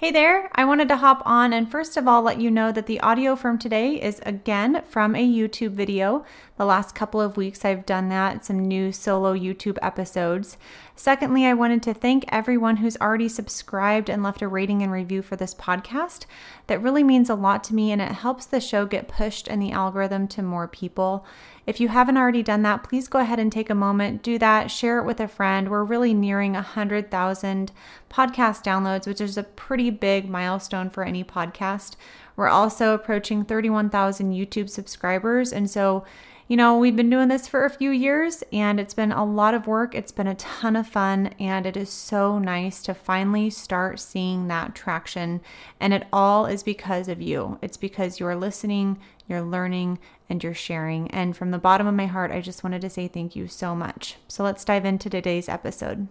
Hey there, I wanted to hop on and first of all let you know that the audio from today is again from a YouTube video. The last couple of weeks I've done that, some new solo YouTube episodes. Secondly, I wanted to thank everyone who's already subscribed and left a rating and review for this podcast. That really means a lot to me and it helps the show get pushed in the algorithm to more people. If you haven't already done that, please go ahead and take a moment, do that, share it with a friend. We're really nearing 100,000 podcast downloads, which is a pretty big milestone for any podcast. We're also approaching 31,000 YouTube subscribers. And so, you know, we've been doing this for a few years and it's been a lot of work. It's been a ton of fun and it is so nice to finally start seeing that traction. And it all is because of you. It's because you're listening, you're learning, and you're sharing. And from the bottom of my heart, I just wanted to say thank you so much. So let's dive into today's episode.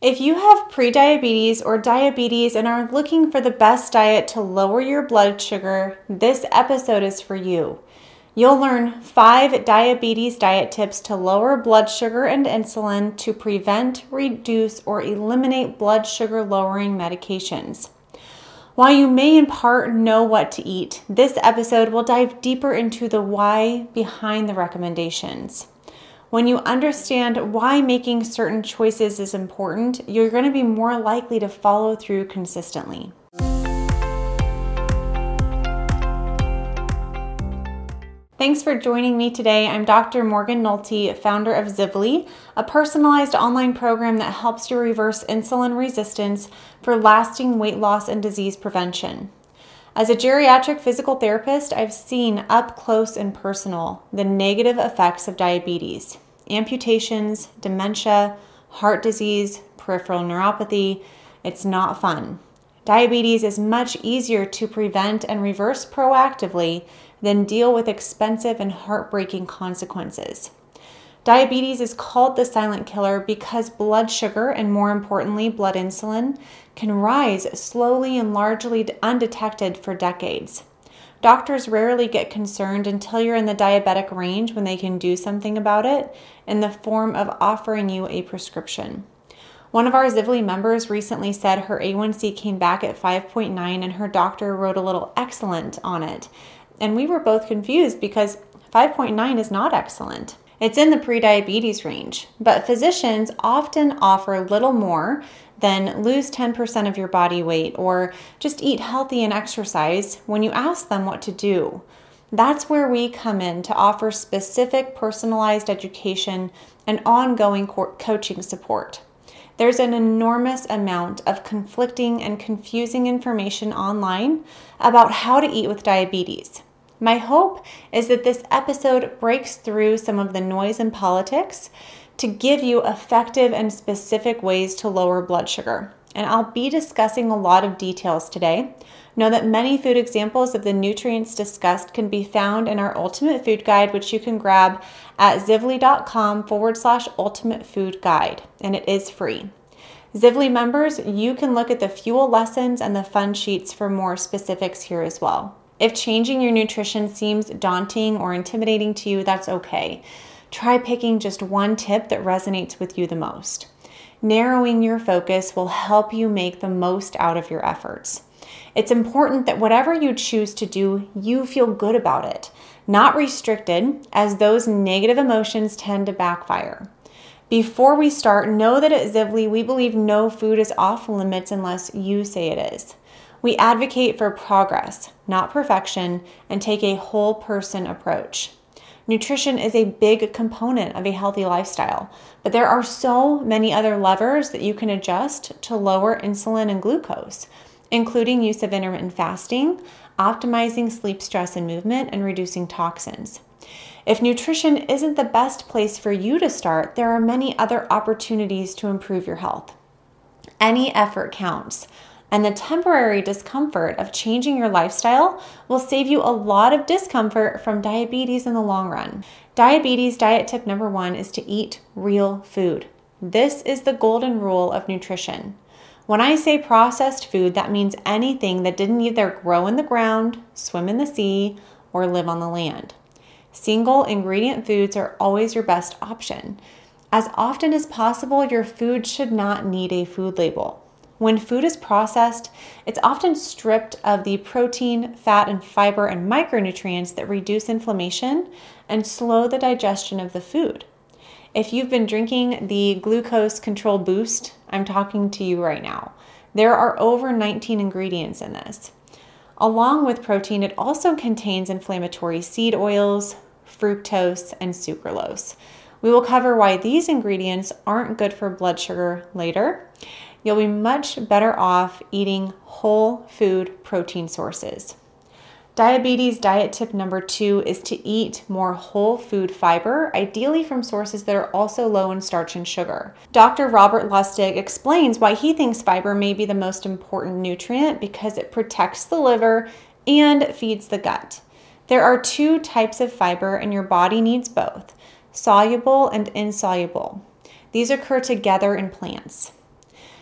If you have prediabetes or diabetes and are looking for the best diet to lower your blood sugar, this episode is for you. You'll learn five diabetes diet tips to lower blood sugar and insulin to prevent, reduce, or eliminate blood sugar lowering medications. While you may in part know what to eat, this episode will dive deeper into the why behind the recommendations. When you understand why making certain choices is important, you're going to be more likely to follow through consistently. Thanks for joining me today. I'm Dr. Morgan Nolte, founder of Zivli, a personalized online program that helps you reverse insulin resistance for lasting weight loss and disease prevention. As a geriatric physical therapist, I've seen up close and personal the negative effects of diabetes amputations, dementia, heart disease, peripheral neuropathy. It's not fun. Diabetes is much easier to prevent and reverse proactively than deal with expensive and heartbreaking consequences. Diabetes is called the silent killer because blood sugar, and more importantly, blood insulin, can rise slowly and largely undetected for decades. Doctors rarely get concerned until you're in the diabetic range when they can do something about it in the form of offering you a prescription. One of our Zivli members recently said her A1C came back at 5.9 and her doctor wrote a little excellent on it. And we were both confused because 5.9 is not excellent. It's in the prediabetes range, but physicians often offer little more than lose 10% of your body weight or just eat healthy and exercise when you ask them what to do. That's where we come in to offer specific personalized education and ongoing coaching support. There's an enormous amount of conflicting and confusing information online about how to eat with diabetes. My hope is that this episode breaks through some of the noise in politics to give you effective and specific ways to lower blood sugar. And I'll be discussing a lot of details today. Know that many food examples of the nutrients discussed can be found in our Ultimate Food Guide, which you can grab at zivli.com forward slash ultimate food guide, and it is free. Zivli members, you can look at the fuel lessons and the fun sheets for more specifics here as well. If changing your nutrition seems daunting or intimidating to you, that's okay. Try picking just one tip that resonates with you the most. Narrowing your focus will help you make the most out of your efforts. It's important that whatever you choose to do, you feel good about it, not restricted, as those negative emotions tend to backfire. Before we start, know that at Zivli, we believe no food is off limits unless you say it is. We advocate for progress, not perfection, and take a whole person approach. Nutrition is a big component of a healthy lifestyle, but there are so many other levers that you can adjust to lower insulin and glucose, including use of intermittent fasting, optimizing sleep, stress, and movement, and reducing toxins. If nutrition isn't the best place for you to start, there are many other opportunities to improve your health. Any effort counts and the temporary discomfort of changing your lifestyle will save you a lot of discomfort from diabetes in the long run. Diabetes diet tip number one is to eat real food. This is the golden rule of nutrition. When I say processed food, that means anything that didn't either grow in the ground, swim in the sea, or live on the land. Single ingredient foods are always your best option. As often as possible, your food should not need a food label. When food is processed, it's often stripped of the protein, fat, and fiber and micronutrients that reduce inflammation and slow the digestion of the food. If you've been drinking the glucose control boost, I'm talking to you right now. There are over 19 ingredients in this. Along with protein, it also contains inflammatory seed oils, fructose, and sucralose. We will cover why these ingredients aren't good for blood sugar later. You'll be much better off eating whole food protein sources. Diabetes diet tip number two is to eat more whole food fiber, ideally from sources that are also low in starch and sugar. Dr. Robert Lustig explains why he thinks fiber may be the most important nutrient because it protects the liver and feeds the gut. There are two types of fiber, and your body needs both soluble and insoluble. These occur together in plants.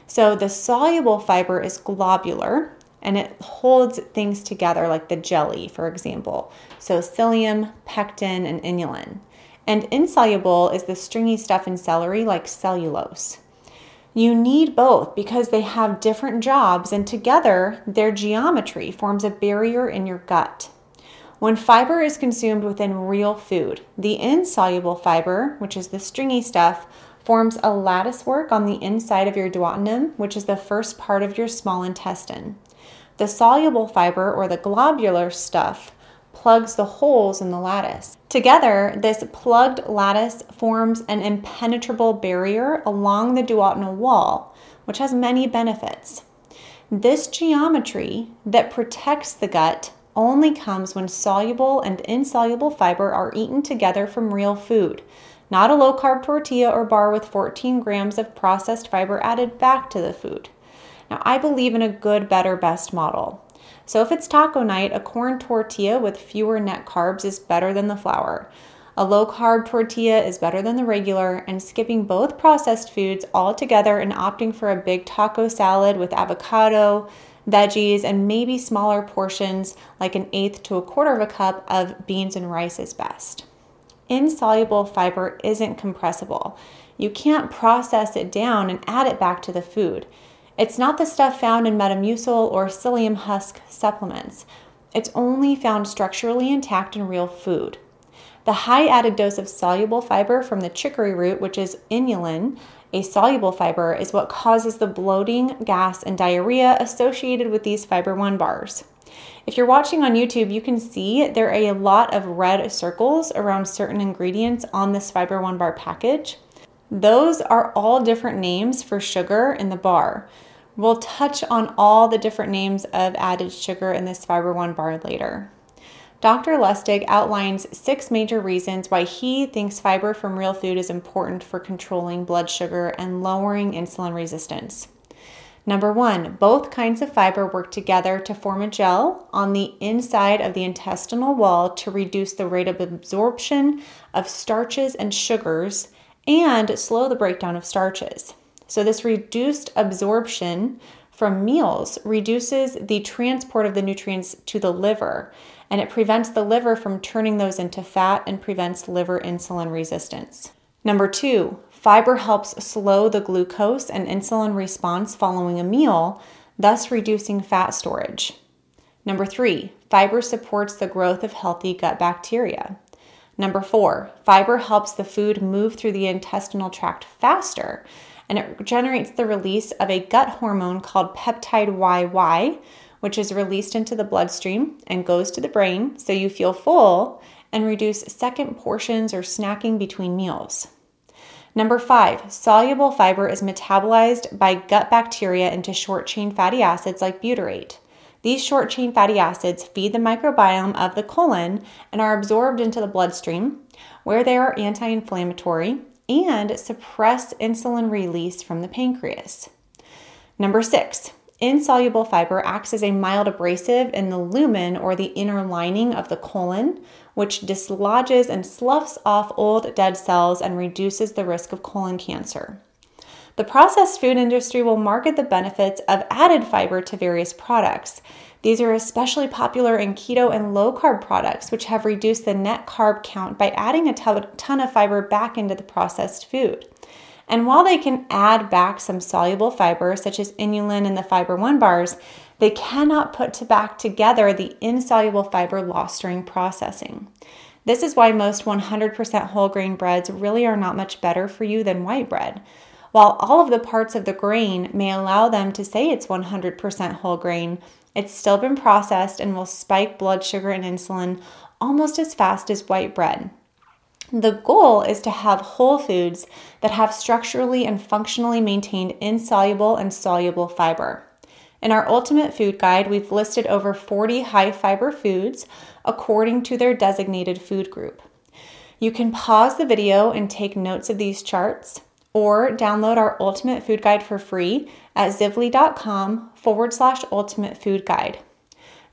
So the soluble fiber is globular and it holds things together like the jelly, for example. So psyllium, pectin, and inulin. And insoluble is the stringy stuff in celery like cellulose. You need both because they have different jobs and together their geometry forms a barrier in your gut. When fiber is consumed within real food, the insoluble fiber, which is the stringy stuff, forms a lattice work on the inside of your duodenum, which is the first part of your small intestine. The soluble fiber, or the globular stuff, plugs the holes in the lattice. Together, this plugged lattice forms an impenetrable barrier along the duodenal wall, which has many benefits. This geometry that protects the gut only comes when soluble and insoluble fiber are eaten together from real food, not a low carb tortilla or bar with 14 grams of processed fiber added back to the food. Now, I believe in a good, better, best model. So, if it's taco night, a corn tortilla with fewer net carbs is better than the flour. A low carb tortilla is better than the regular, and skipping both processed foods altogether and opting for a big taco salad with avocado, veggies, and maybe smaller portions like an eighth to a quarter of a cup of beans and rice is best. Insoluble fiber isn't compressible. You can't process it down and add it back to the food. It's not the stuff found in Metamucil or psyllium husk supplements. It's only found structurally intact in real food. The high added dose of soluble fiber from the chicory root, which is inulin, a soluble fiber, is what causes the bloating, gas, and diarrhea associated with these fiber 1 bars. If you're watching on YouTube, you can see there are a lot of red circles around certain ingredients on this Fiber One bar package. Those are all different names for sugar in the bar. We'll touch on all the different names of added sugar in this Fiber One bar later. Dr. Lustig outlines six major reasons why he thinks fiber from real food is important for controlling blood sugar and lowering insulin resistance. Number one, both kinds of fiber work together to form a gel on the inside of the intestinal wall to reduce the rate of absorption of starches and sugars and slow the breakdown of starches. So, this reduced absorption from meals reduces the transport of the nutrients to the liver and it prevents the liver from turning those into fat and prevents liver insulin resistance. Number two, fiber helps slow the glucose and insulin response following a meal, thus reducing fat storage. Number three, fiber supports the growth of healthy gut bacteria. Number four, fiber helps the food move through the intestinal tract faster and it generates the release of a gut hormone called peptide YY, which is released into the bloodstream and goes to the brain so you feel full and reduce second portions or snacking between meals. Number five, soluble fiber is metabolized by gut bacteria into short chain fatty acids like butyrate. These short chain fatty acids feed the microbiome of the colon and are absorbed into the bloodstream, where they are anti inflammatory and suppress insulin release from the pancreas. Number six, Insoluble fiber acts as a mild abrasive in the lumen or the inner lining of the colon, which dislodges and sloughs off old dead cells and reduces the risk of colon cancer. The processed food industry will market the benefits of added fiber to various products. These are especially popular in keto and low carb products, which have reduced the net carb count by adding a ton of fiber back into the processed food. And while they can add back some soluble fiber, such as inulin and the Fiber One bars, they cannot put back together the insoluble fiber lost during processing. This is why most 100% whole grain breads really are not much better for you than white bread. While all of the parts of the grain may allow them to say it's 100% whole grain, it's still been processed and will spike blood sugar and insulin almost as fast as white bread. The goal is to have whole foods that have structurally and functionally maintained insoluble and soluble fiber. In our Ultimate Food Guide, we've listed over 40 high fiber foods according to their designated food group. You can pause the video and take notes of these charts or download our Ultimate Food Guide for free at zivli.com forward slash ultimate food guide.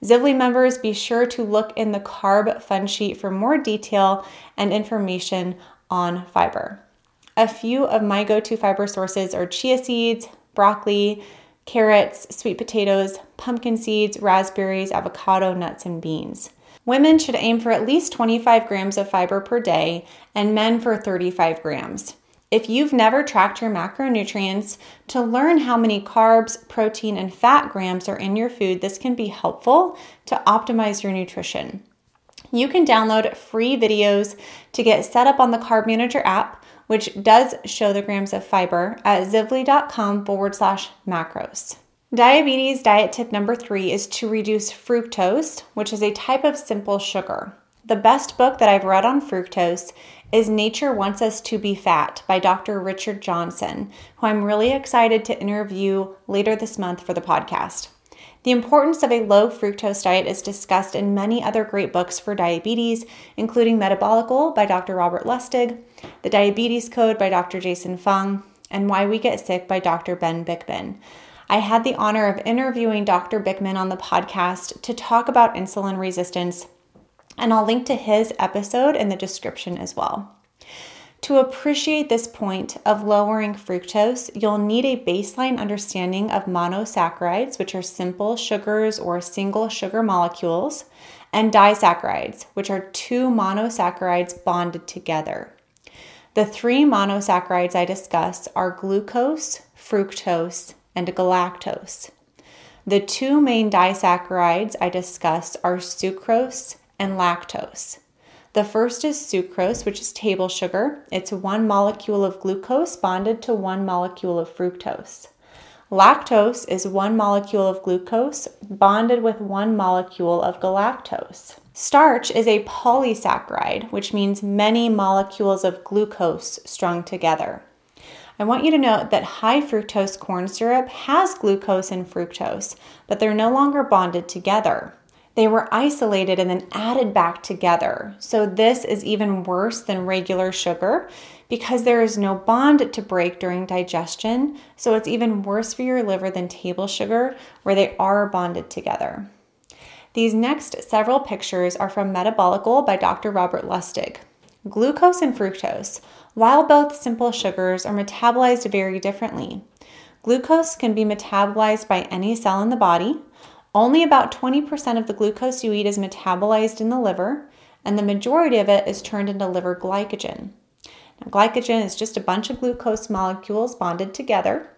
Zivli members, be sure to look in the carb fun sheet for more detail and information on fiber. A few of my go to fiber sources are chia seeds, broccoli, carrots, sweet potatoes, pumpkin seeds, raspberries, avocado, nuts, and beans. Women should aim for at least 25 grams of fiber per day, and men for 35 grams. If you've never tracked your macronutrients to learn how many carbs, protein, and fat grams are in your food, this can be helpful to optimize your nutrition. You can download free videos to get set up on the Carb Manager app, which does show the grams of fiber at zivli.com forward slash macros. Diabetes diet tip number three is to reduce fructose, which is a type of simple sugar. The best book that I've read on fructose is Nature Wants Us to Be Fat by Dr. Richard Johnson, who I'm really excited to interview later this month for the podcast. The importance of a low fructose diet is discussed in many other great books for diabetes, including Metabolical by Dr. Robert Lustig, The Diabetes Code by Dr. Jason Fung, and Why We Get Sick by Dr. Ben Bikman. I had the honor of interviewing Dr. Bikman on the podcast to talk about insulin resistance and I'll link to his episode in the description as well. To appreciate this point of lowering fructose, you'll need a baseline understanding of monosaccharides, which are simple sugars or single sugar molecules, and disaccharides, which are two monosaccharides bonded together. The three monosaccharides I discuss are glucose, fructose, and galactose. The two main disaccharides I discuss are sucrose and lactose. The first is sucrose, which is table sugar. It's one molecule of glucose bonded to one molecule of fructose. Lactose is one molecule of glucose bonded with one molecule of galactose. Starch is a polysaccharide, which means many molecules of glucose strung together. I want you to note that high fructose corn syrup has glucose and fructose, but they're no longer bonded together they were isolated and then added back together. So, this is even worse than regular sugar because there is no bond to break during digestion. So, it's even worse for your liver than table sugar, where they are bonded together. These next several pictures are from Metabolical by Dr. Robert Lustig. Glucose and fructose, while both simple sugars, are metabolized very differently. Glucose can be metabolized by any cell in the body, only about 20% of the glucose you eat is metabolized in the liver, and the majority of it is turned into liver glycogen. Now, glycogen is just a bunch of glucose molecules bonded together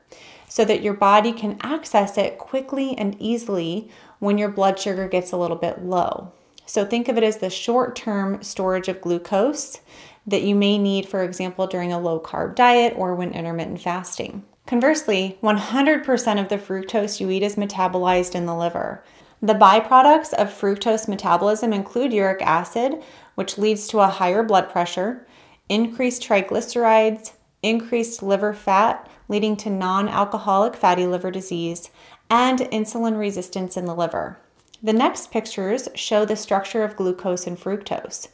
so that your body can access it quickly and easily when your blood sugar gets a little bit low. So think of it as the short term storage of glucose that you may need, for example, during a low carb diet or when intermittent fasting. Conversely, 100% of the fructose you eat is metabolized in the liver. The byproducts of fructose metabolism include uric acid, which leads to a higher blood pressure, increased triglycerides, increased liver fat, leading to non alcoholic fatty liver disease, and insulin resistance in the liver. The next pictures show the structure of glucose and fructose.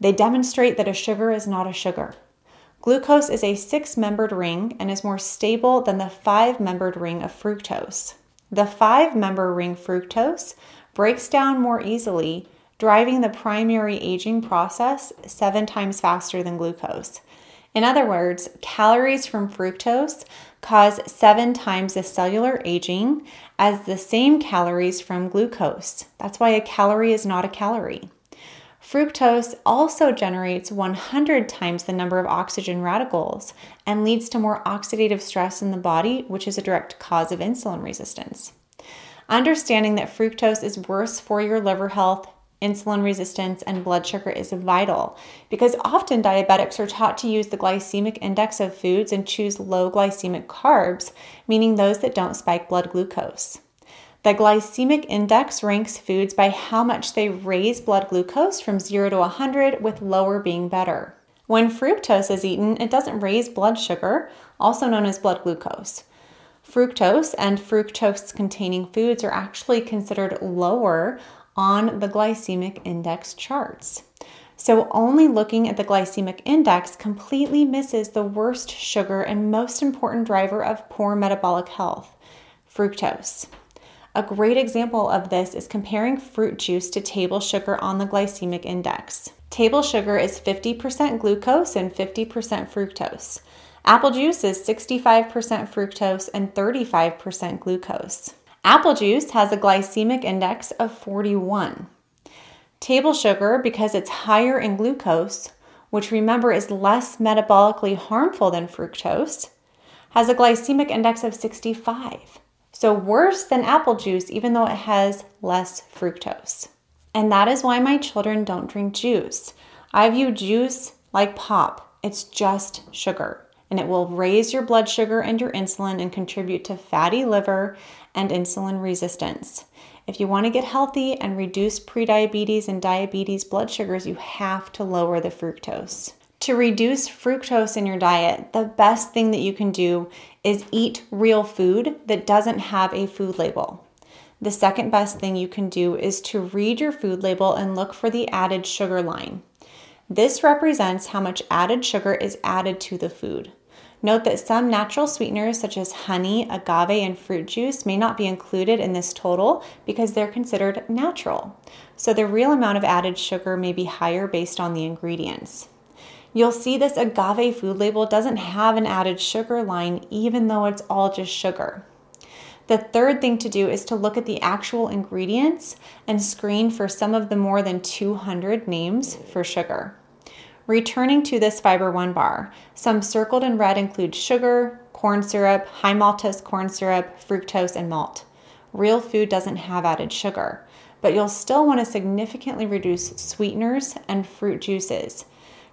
They demonstrate that a sugar is not a sugar. Glucose is a six membered ring and is more stable than the five membered ring of fructose. The five member ring fructose breaks down more easily, driving the primary aging process seven times faster than glucose. In other words, calories from fructose cause seven times the cellular aging as the same calories from glucose. That's why a calorie is not a calorie. Fructose also generates 100 times the number of oxygen radicals and leads to more oxidative stress in the body, which is a direct cause of insulin resistance. Understanding that fructose is worse for your liver health, insulin resistance, and blood sugar is vital because often diabetics are taught to use the glycemic index of foods and choose low glycemic carbs, meaning those that don't spike blood glucose. The glycemic index ranks foods by how much they raise blood glucose from 0 to 100, with lower being better. When fructose is eaten, it doesn't raise blood sugar, also known as blood glucose. Fructose and fructose containing foods are actually considered lower on the glycemic index charts. So, only looking at the glycemic index completely misses the worst sugar and most important driver of poor metabolic health fructose. A great example of this is comparing fruit juice to table sugar on the glycemic index. Table sugar is 50% glucose and 50% fructose. Apple juice is 65% fructose and 35% glucose. Apple juice has a glycemic index of 41. Table sugar, because it's higher in glucose, which remember is less metabolically harmful than fructose, has a glycemic index of 65. So, worse than apple juice, even though it has less fructose. And that is why my children don't drink juice. I view juice like pop, it's just sugar, and it will raise your blood sugar and your insulin and contribute to fatty liver and insulin resistance. If you want to get healthy and reduce prediabetes and diabetes blood sugars, you have to lower the fructose. To reduce fructose in your diet, the best thing that you can do is eat real food that doesn't have a food label. The second best thing you can do is to read your food label and look for the added sugar line. This represents how much added sugar is added to the food. Note that some natural sweeteners, such as honey, agave, and fruit juice, may not be included in this total because they're considered natural. So the real amount of added sugar may be higher based on the ingredients. You'll see this agave food label doesn't have an added sugar line, even though it's all just sugar. The third thing to do is to look at the actual ingredients and screen for some of the more than 200 names for sugar. Returning to this Fiber One bar, some circled in red include sugar, corn syrup, high maltose corn syrup, fructose, and malt. Real food doesn't have added sugar, but you'll still want to significantly reduce sweeteners and fruit juices.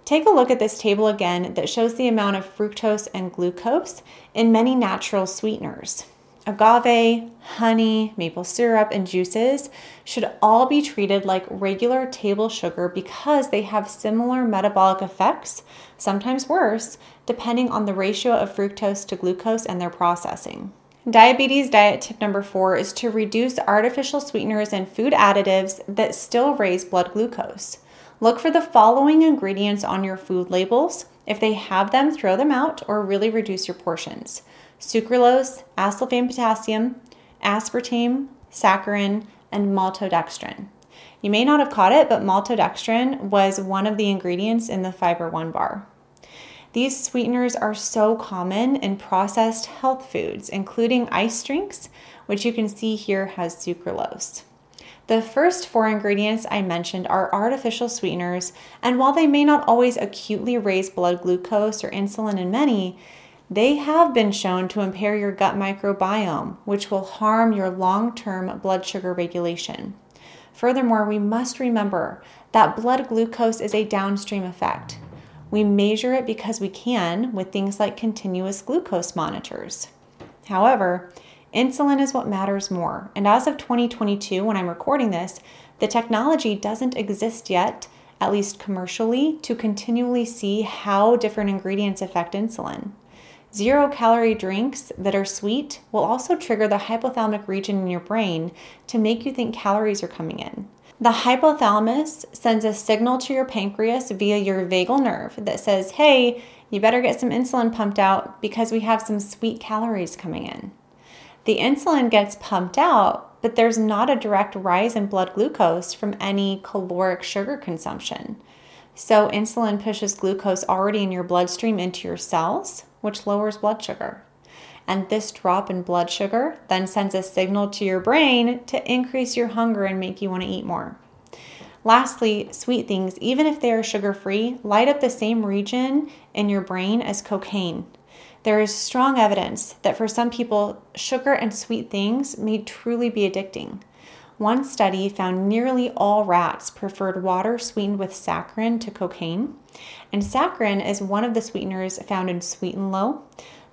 Take a look at this table again that shows the amount of fructose and glucose in many natural sweeteners. Agave, honey, maple syrup, and juices should all be treated like regular table sugar because they have similar metabolic effects, sometimes worse, depending on the ratio of fructose to glucose and their processing. Diabetes diet tip number four is to reduce artificial sweeteners and food additives that still raise blood glucose. Look for the following ingredients on your food labels. If they have them, throw them out or really reduce your portions sucralose, acesulfame potassium, aspartame, saccharin, and maltodextrin. You may not have caught it, but maltodextrin was one of the ingredients in the Fiber One bar. These sweeteners are so common in processed health foods, including ice drinks, which you can see here has sucralose. The first four ingredients I mentioned are artificial sweeteners, and while they may not always acutely raise blood glucose or insulin in many, they have been shown to impair your gut microbiome, which will harm your long term blood sugar regulation. Furthermore, we must remember that blood glucose is a downstream effect. We measure it because we can with things like continuous glucose monitors. However, Insulin is what matters more. And as of 2022, when I'm recording this, the technology doesn't exist yet, at least commercially, to continually see how different ingredients affect insulin. Zero calorie drinks that are sweet will also trigger the hypothalamic region in your brain to make you think calories are coming in. The hypothalamus sends a signal to your pancreas via your vagal nerve that says, hey, you better get some insulin pumped out because we have some sweet calories coming in the insulin gets pumped out, but there's not a direct rise in blood glucose from any caloric sugar consumption. So, insulin pushes glucose already in your bloodstream into your cells, which lowers blood sugar. And this drop in blood sugar then sends a signal to your brain to increase your hunger and make you want to eat more. Lastly, sweet things, even if they are sugar free, light up the same region in your brain as cocaine. There is strong evidence that for some people, sugar and sweet things may truly be addicting. One study found nearly all rats preferred water sweetened with saccharin to cocaine, and saccharin is one of the sweeteners found in Sweet and Low.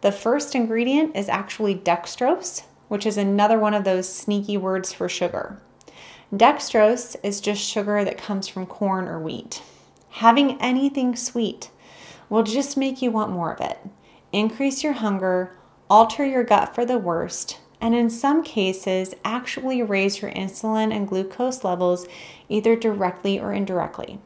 The first ingredient is actually dextrose, which is another one of those sneaky words for sugar. Dextrose is just sugar that comes from corn or wheat. Having anything sweet will just make you want more of it, increase your hunger, alter your gut for the worst, and in some cases, actually raise your insulin and glucose levels either directly or indirectly.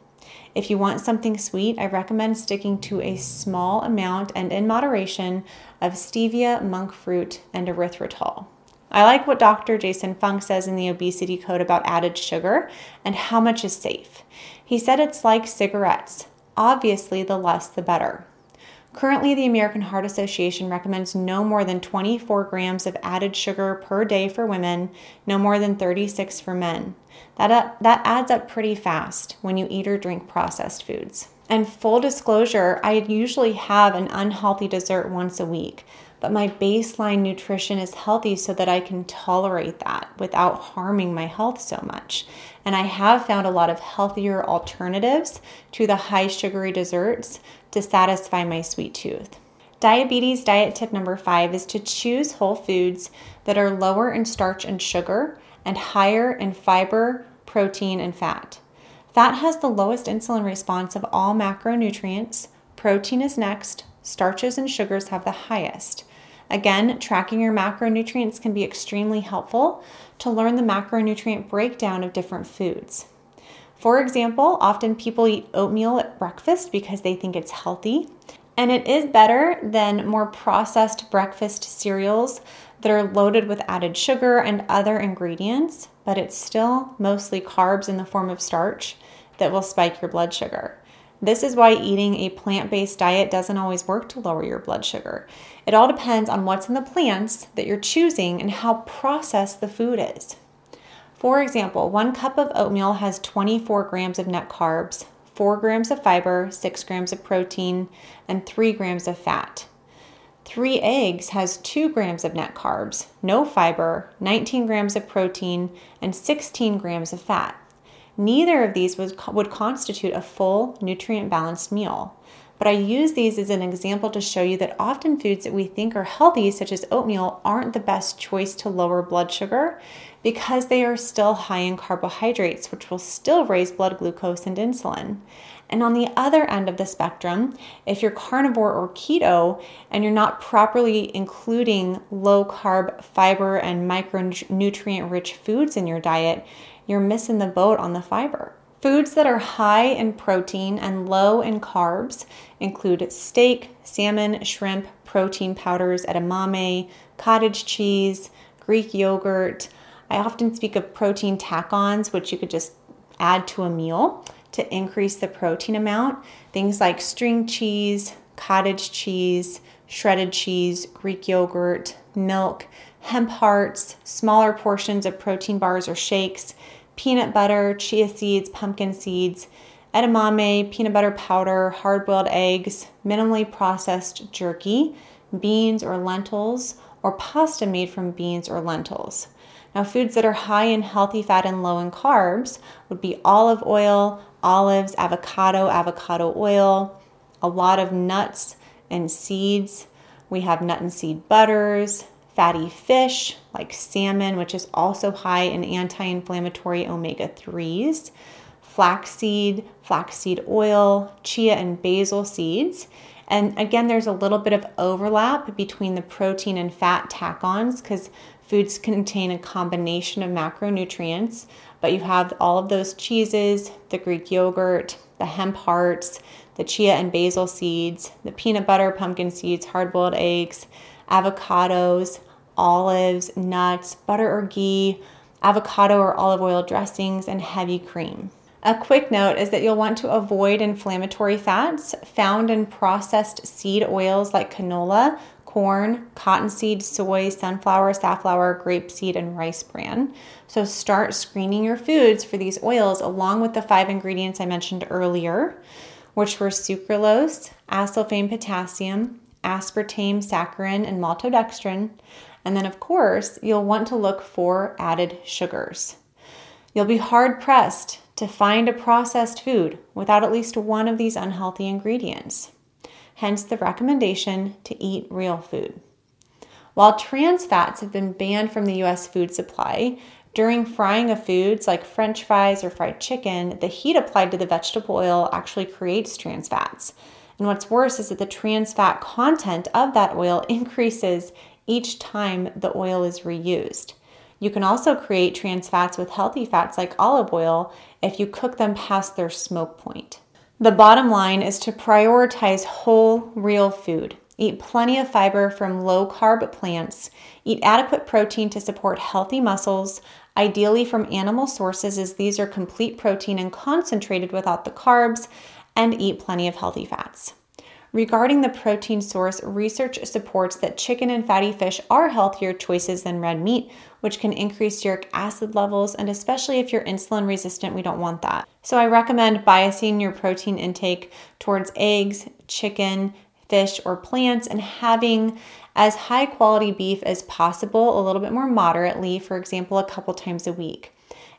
If you want something sweet, I recommend sticking to a small amount and in moderation of stevia, monk fruit, and erythritol. I like what Dr. Jason Fung says in the obesity code about added sugar and how much is safe. He said it's like cigarettes. Obviously, the less the better. Currently, the American Heart Association recommends no more than 24 grams of added sugar per day for women, no more than 36 for men. That, uh, that adds up pretty fast when you eat or drink processed foods. And full disclosure, I usually have an unhealthy dessert once a week but my baseline nutrition is healthy so that I can tolerate that without harming my health so much. And I have found a lot of healthier alternatives to the high sugary desserts to satisfy my sweet tooth. Diabetes diet tip number five is to choose whole foods that are lower in starch and sugar and higher in fiber, protein, and fat. Fat has the lowest insulin response of all macronutrients, protein is next, starches and sugars have the highest. Again, tracking your macronutrients can be extremely helpful to learn the macronutrient breakdown of different foods. For example, often people eat oatmeal at breakfast because they think it's healthy, and it is better than more processed breakfast cereals that are loaded with added sugar and other ingredients, but it's still mostly carbs in the form of starch that will spike your blood sugar. This is why eating a plant based diet doesn't always work to lower your blood sugar. It all depends on what's in the plants that you're choosing and how processed the food is. For example, one cup of oatmeal has 24 grams of net carbs, 4 grams of fiber, 6 grams of protein, and 3 grams of fat. Three eggs has 2 grams of net carbs, no fiber, 19 grams of protein, and 16 grams of fat. Neither of these would, would constitute a full nutrient balanced meal. But I use these as an example to show you that often foods that we think are healthy, such as oatmeal, aren't the best choice to lower blood sugar because they are still high in carbohydrates, which will still raise blood glucose and insulin. And on the other end of the spectrum, if you're carnivore or keto and you're not properly including low carb, fiber, and micronutrient rich foods in your diet, you're missing the boat on the fiber. Foods that are high in protein and low in carbs include steak, salmon, shrimp, protein powders, edamame, cottage cheese, Greek yogurt. I often speak of protein tack ons, which you could just add to a meal to increase the protein amount. Things like string cheese, cottage cheese, shredded cheese, Greek yogurt, milk, hemp hearts, smaller portions of protein bars or shakes, peanut butter, chia seeds, pumpkin seeds, edamame, peanut butter powder, hard boiled eggs, minimally processed jerky, beans or lentils, or pasta made from beans or lentils. Now, foods that are high in healthy fat and low in carbs would be olive oil, olives, avocado, avocado oil, a lot of nuts and seeds. We have nut and seed butters, fatty fish like salmon, which is also high in anti inflammatory omega 3s, flaxseed, flaxseed oil, chia and basil seeds. And again, there's a little bit of overlap between the protein and fat tack ons because foods contain a combination of macronutrients, but you have all of those cheeses, the Greek yogurt, the hemp hearts, the chia and basil seeds, the peanut butter, pumpkin seeds, hard boiled eggs, avocados, olives, nuts, butter or ghee, avocado or olive oil dressings, and heavy cream. A quick note is that you'll want to avoid inflammatory fats found in processed seed oils like canola, corn, cottonseed, soy, sunflower, safflower, grapeseed, and rice bran. So start screening your foods for these oils along with the five ingredients I mentioned earlier, which were sucralose, acesulfame potassium, aspartame, saccharin, and maltodextrin. And then, of course, you'll want to look for added sugars. You'll be hard pressed to find a processed food without at least one of these unhealthy ingredients. Hence, the recommendation to eat real food. While trans fats have been banned from the US food supply, during frying of foods like french fries or fried chicken, the heat applied to the vegetable oil actually creates trans fats. And what's worse is that the trans fat content of that oil increases each time the oil is reused. You can also create trans fats with healthy fats like olive oil if you cook them past their smoke point. The bottom line is to prioritize whole, real food. Eat plenty of fiber from low carb plants. Eat adequate protein to support healthy muscles, ideally from animal sources, as these are complete protein and concentrated without the carbs, and eat plenty of healthy fats. Regarding the protein source, research supports that chicken and fatty fish are healthier choices than red meat, which can increase uric acid levels, and especially if you're insulin resistant, we don't want that. So I recommend biasing your protein intake towards eggs, chicken, fish, or plants, and having as high quality beef as possible, a little bit more moderately, for example, a couple times a week.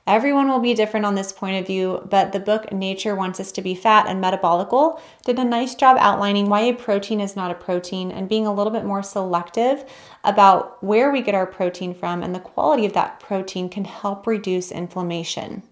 Everyone will be different on this point of view, but the book Nature Wants Us to Be Fat and Metabolical did a nice job outlining why a protein is not a protein and being a little bit more selective about where we get our protein from and the quality of that protein can help reduce inflammation.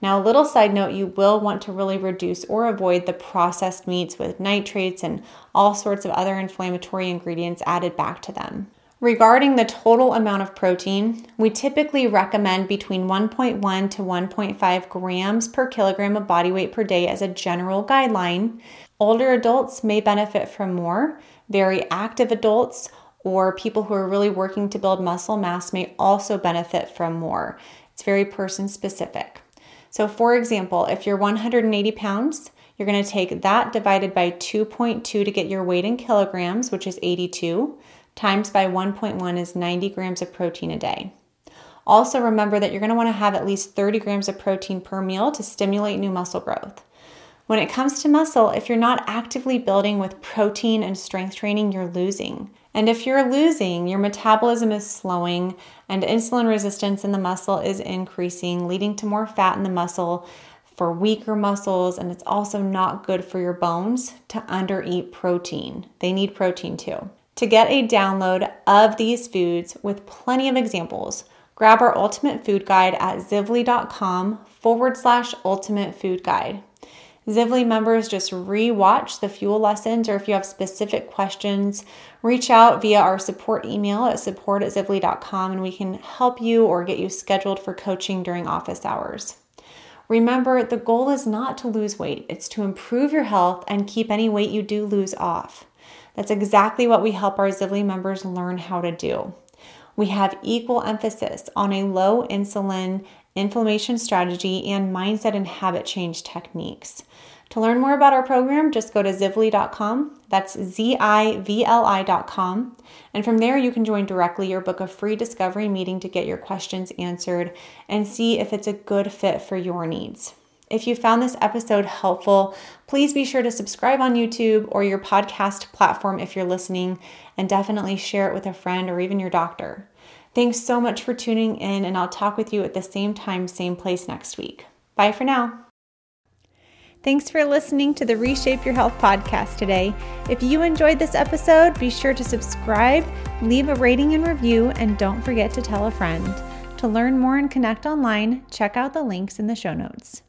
Now, a little side note you will want to really reduce or avoid the processed meats with nitrates and all sorts of other inflammatory ingredients added back to them. Regarding the total amount of protein, we typically recommend between 1.1 to 1.5 grams per kilogram of body weight per day as a general guideline. Older adults may benefit from more. Very active adults or people who are really working to build muscle mass may also benefit from more. It's very person specific. So, for example, if you're 180 pounds, you're going to take that divided by 2.2 to get your weight in kilograms, which is 82 times by 1.1 is 90 grams of protein a day. Also, remember that you're going to want to have at least 30 grams of protein per meal to stimulate new muscle growth. When it comes to muscle, if you're not actively building with protein and strength training, you're losing. And if you're losing, your metabolism is slowing and insulin resistance in the muscle is increasing, leading to more fat in the muscle for weaker muscles. And it's also not good for your bones to undereat protein. They need protein too. To get a download of these foods with plenty of examples, grab our ultimate food guide at zivli.com forward slash ultimate food guide. Zivli members just re-watch the fuel lessons, or if you have specific questions, reach out via our support email at support at zivli.com and we can help you or get you scheduled for coaching during office hours. Remember, the goal is not to lose weight, it's to improve your health and keep any weight you do lose off. That's exactly what we help our Zivli members learn how to do. We have equal emphasis on a low insulin inflammation strategy and mindset and habit change techniques. To learn more about our program, just go to zivli.com. That's Z I V L I.com. And from there, you can join directly or book a free discovery meeting to get your questions answered and see if it's a good fit for your needs. If you found this episode helpful, please be sure to subscribe on YouTube or your podcast platform if you're listening, and definitely share it with a friend or even your doctor. Thanks so much for tuning in, and I'll talk with you at the same time, same place next week. Bye for now. Thanks for listening to the Reshape Your Health podcast today. If you enjoyed this episode, be sure to subscribe, leave a rating and review, and don't forget to tell a friend. To learn more and connect online, check out the links in the show notes.